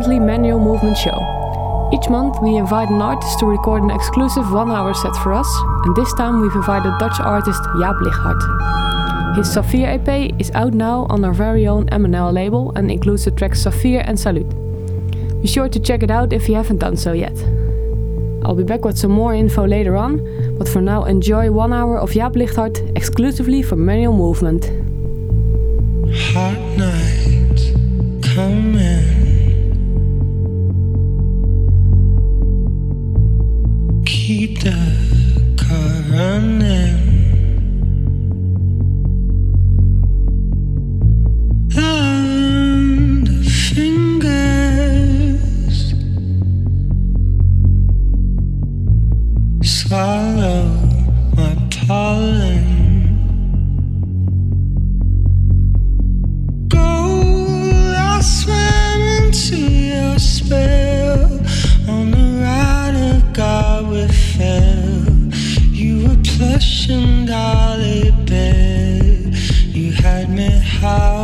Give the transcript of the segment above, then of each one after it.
Monthly Manual Movement Show. Each month, we invite an artist to record an exclusive one hour set for us, and this time we've invited Dutch artist Jaap Lichthart. His Saphir EP is out now on our very own MNL label and includes the tracks Saphir and Salute. Be sure to check it out if you haven't done so yet. I'll be back with some more info later on, but for now, enjoy one hour of Jaap Lichthart exclusively for Manual Movement. Dolly bed. You had me howling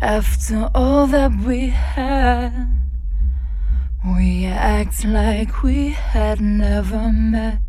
After all that we had, we act like we had never met.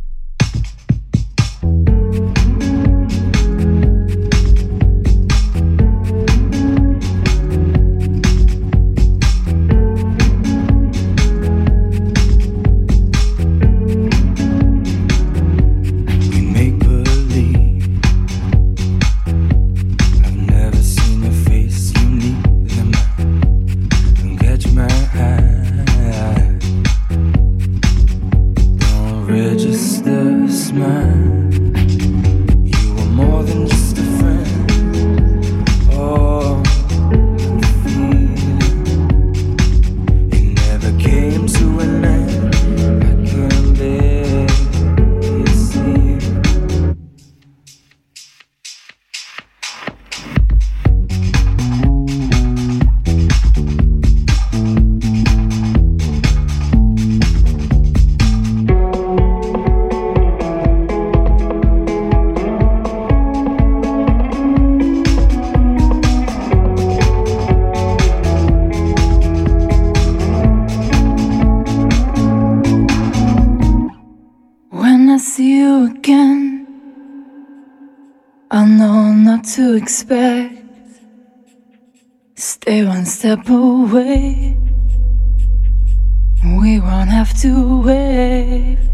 Won't have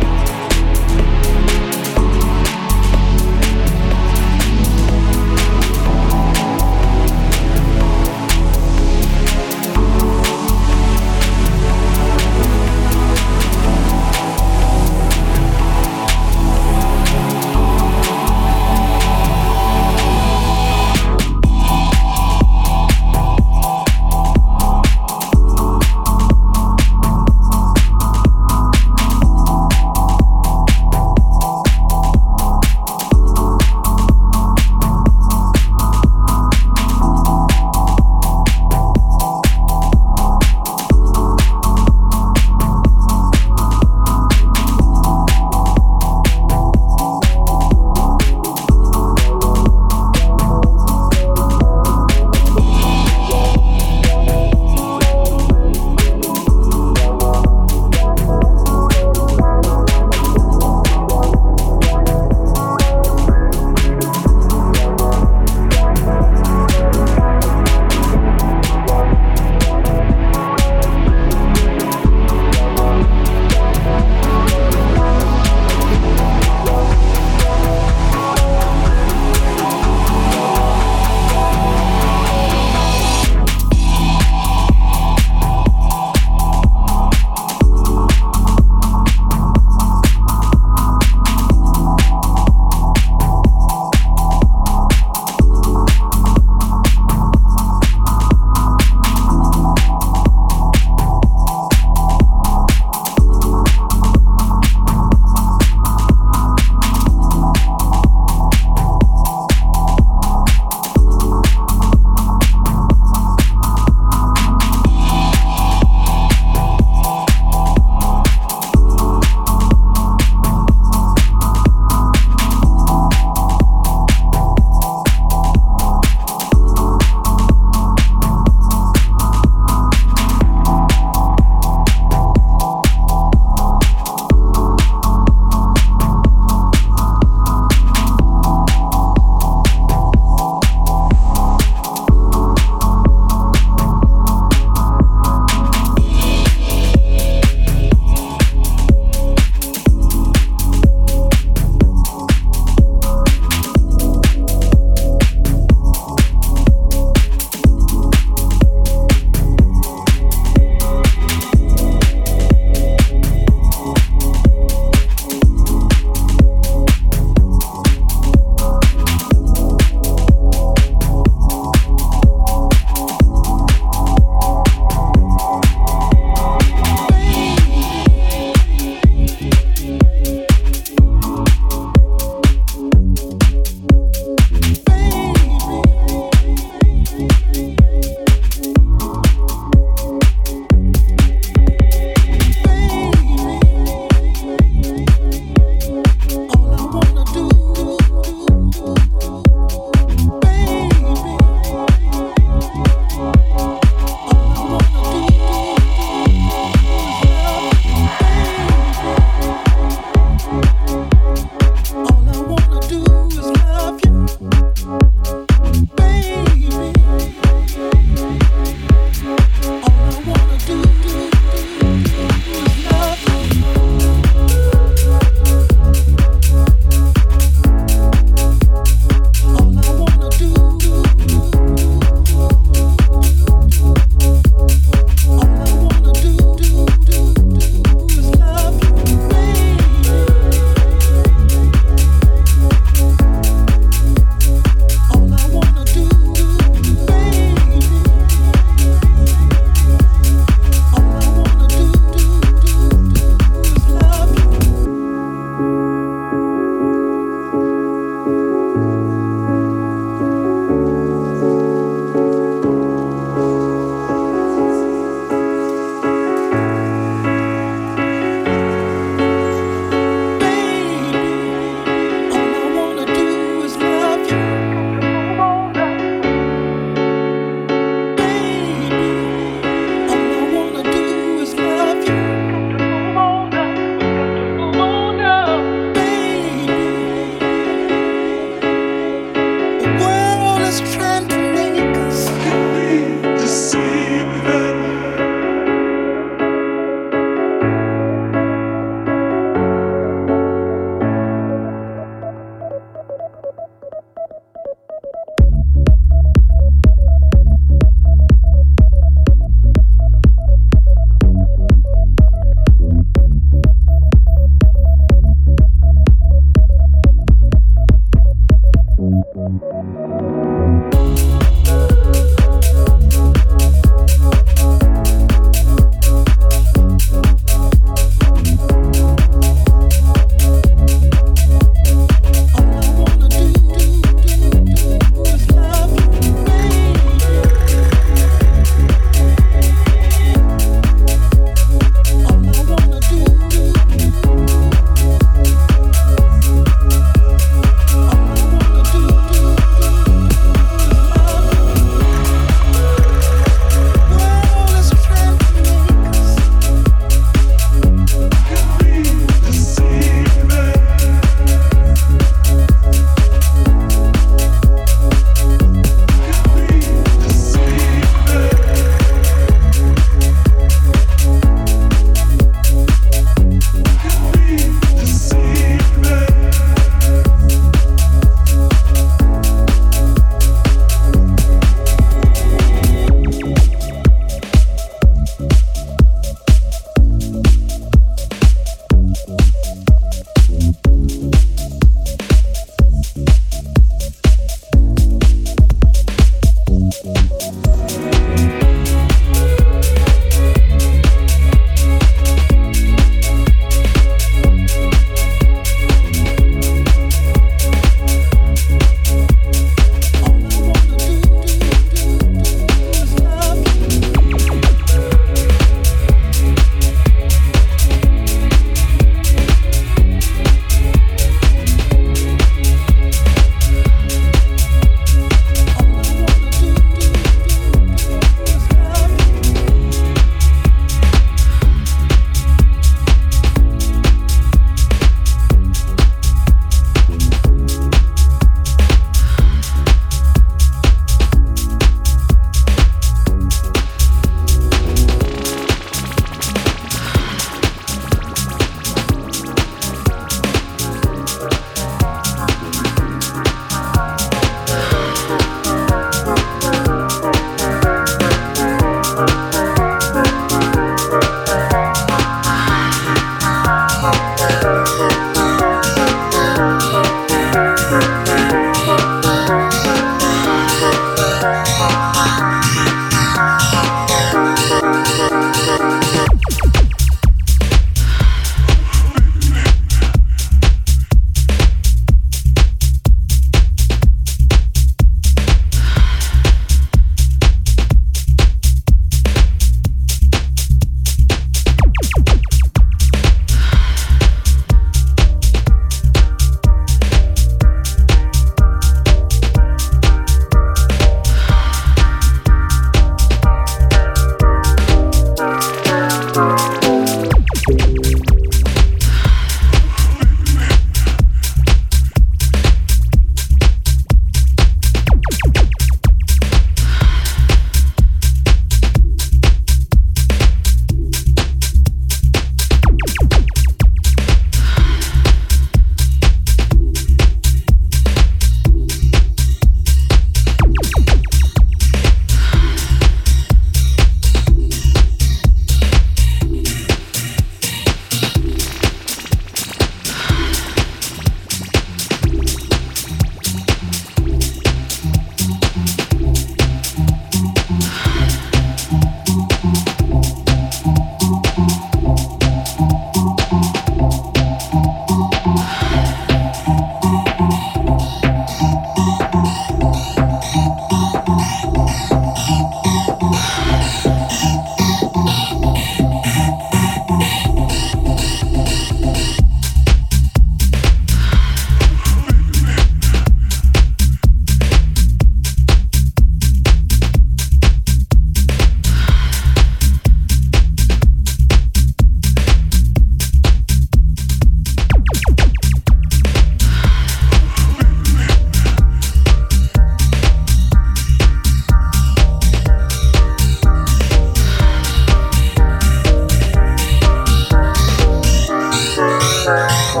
You're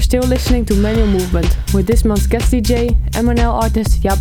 still listening to Manual Movement with this month's guest DJ, MNL artist Jaap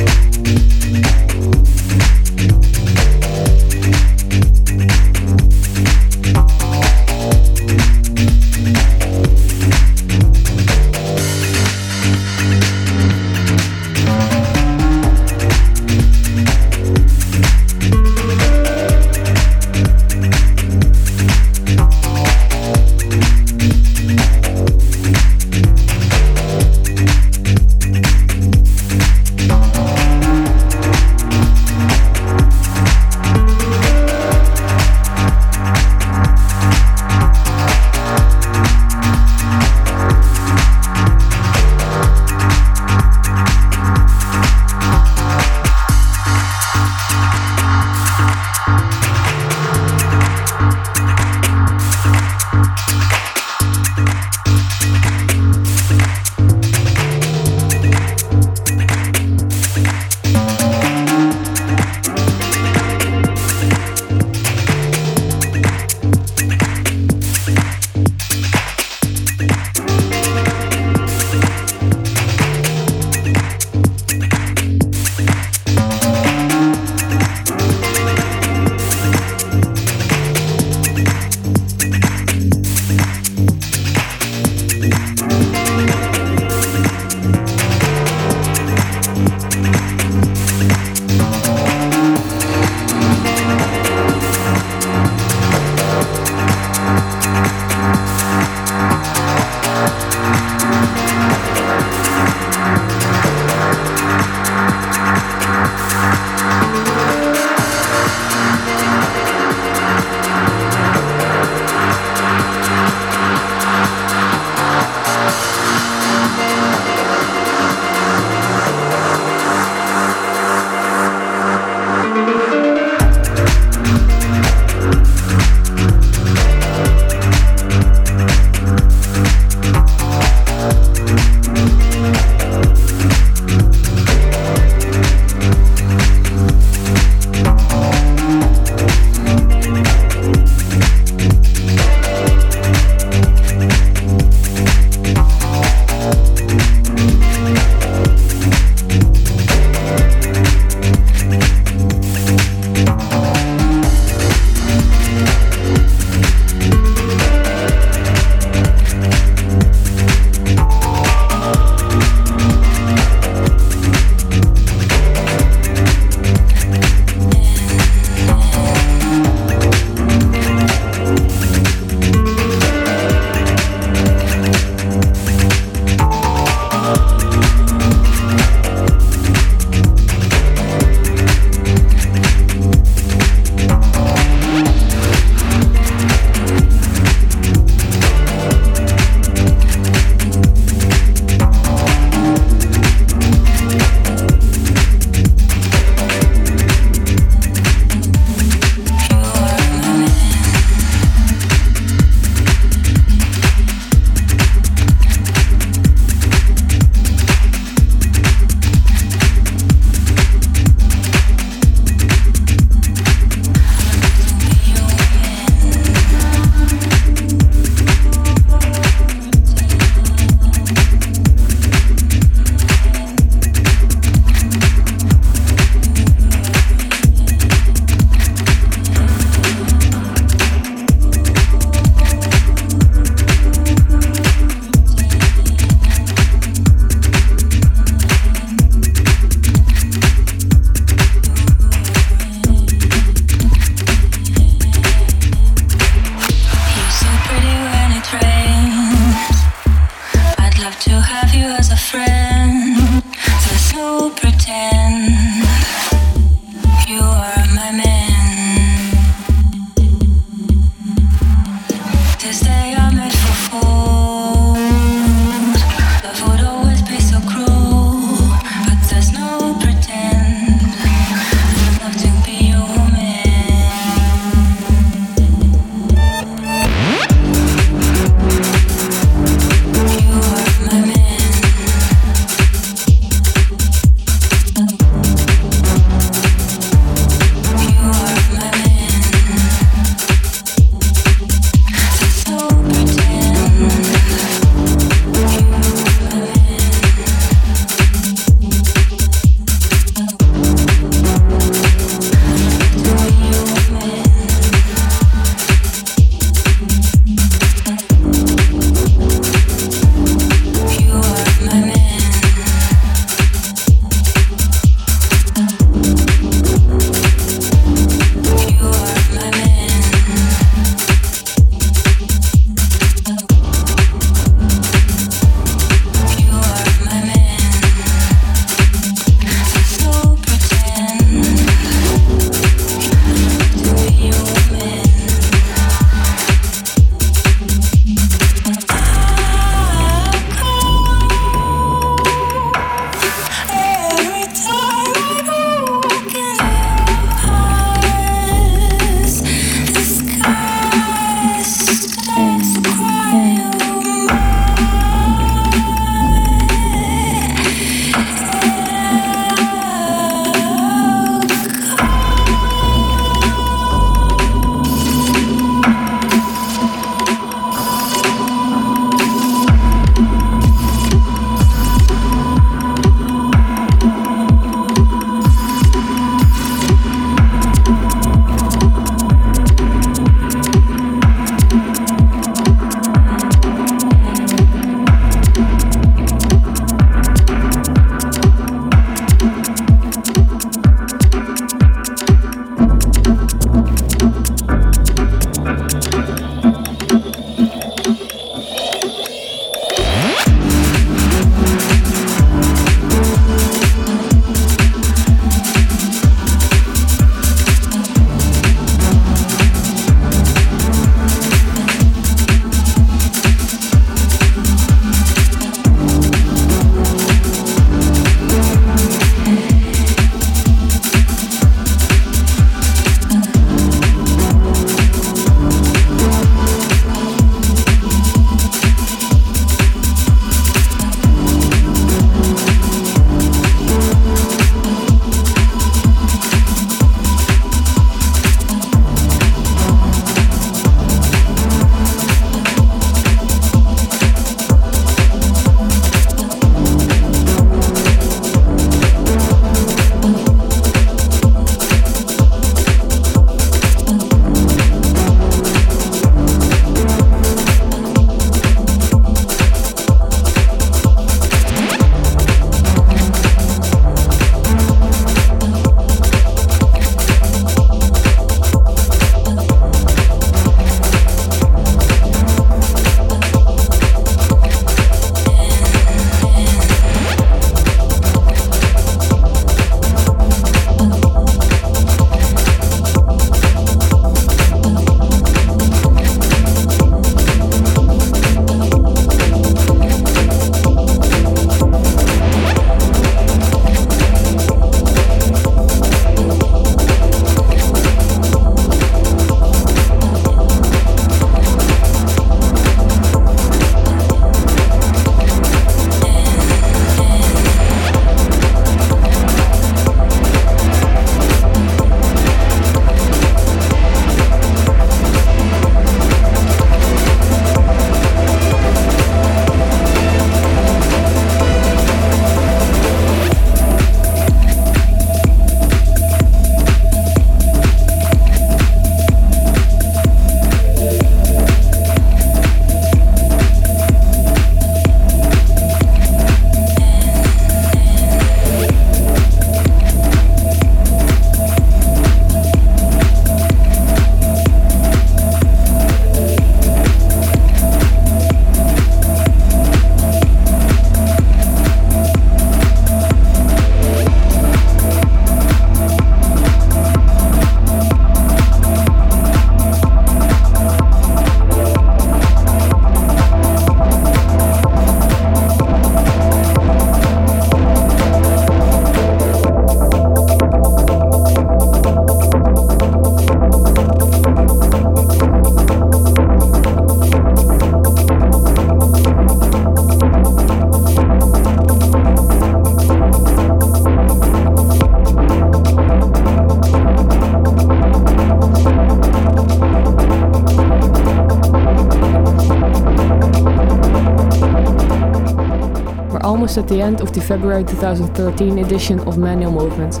almost at the end of the February 2013 edition of Manual Movement.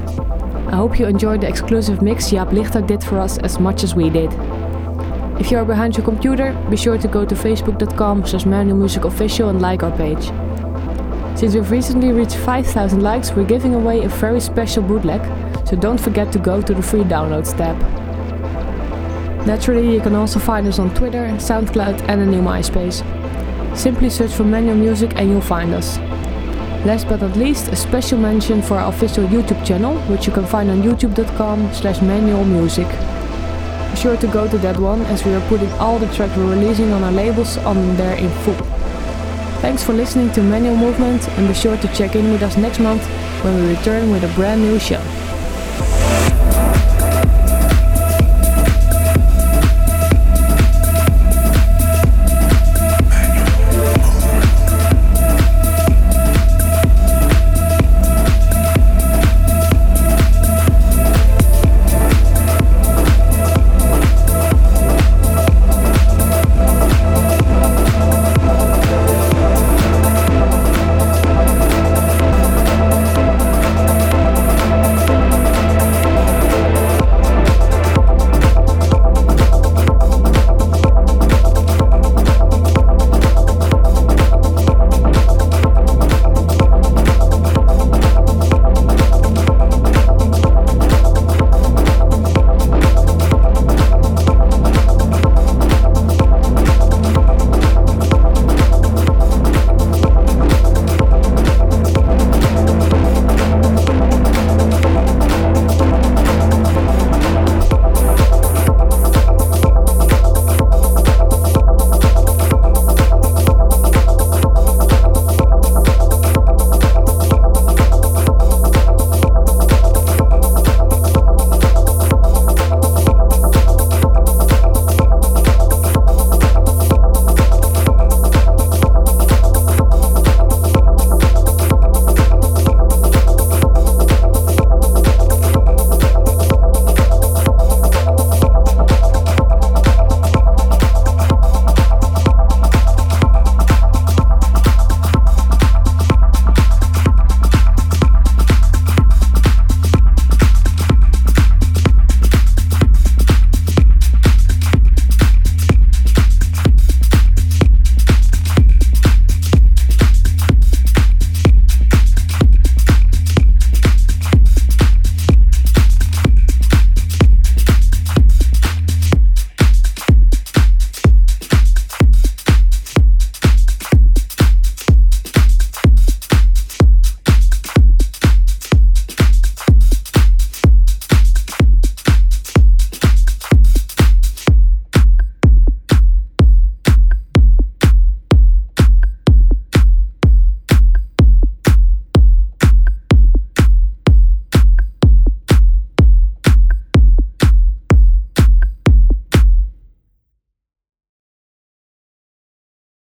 I hope you enjoyed the exclusive mix Jaap Ligthart did for us as much as we did. If you are behind your computer, be sure to go to facebook.com slash manualmusicofficial and like our page. Since we've recently reached 5000 likes, we're giving away a very special bootleg, so don't forget to go to the free downloads tab. Naturally, you can also find us on Twitter, SoundCloud and a new MySpace. Simply search for Manual Music and you'll find us. Last but not least, a special mention for our official YouTube channel, which you can find on youtube.com slash manualmusic. Be sure to go to that one as we are putting all the tracks we're releasing on our labels on there in full. Thanks for listening to Manual Movement and be sure to check in with us next month when we return with a brand new show.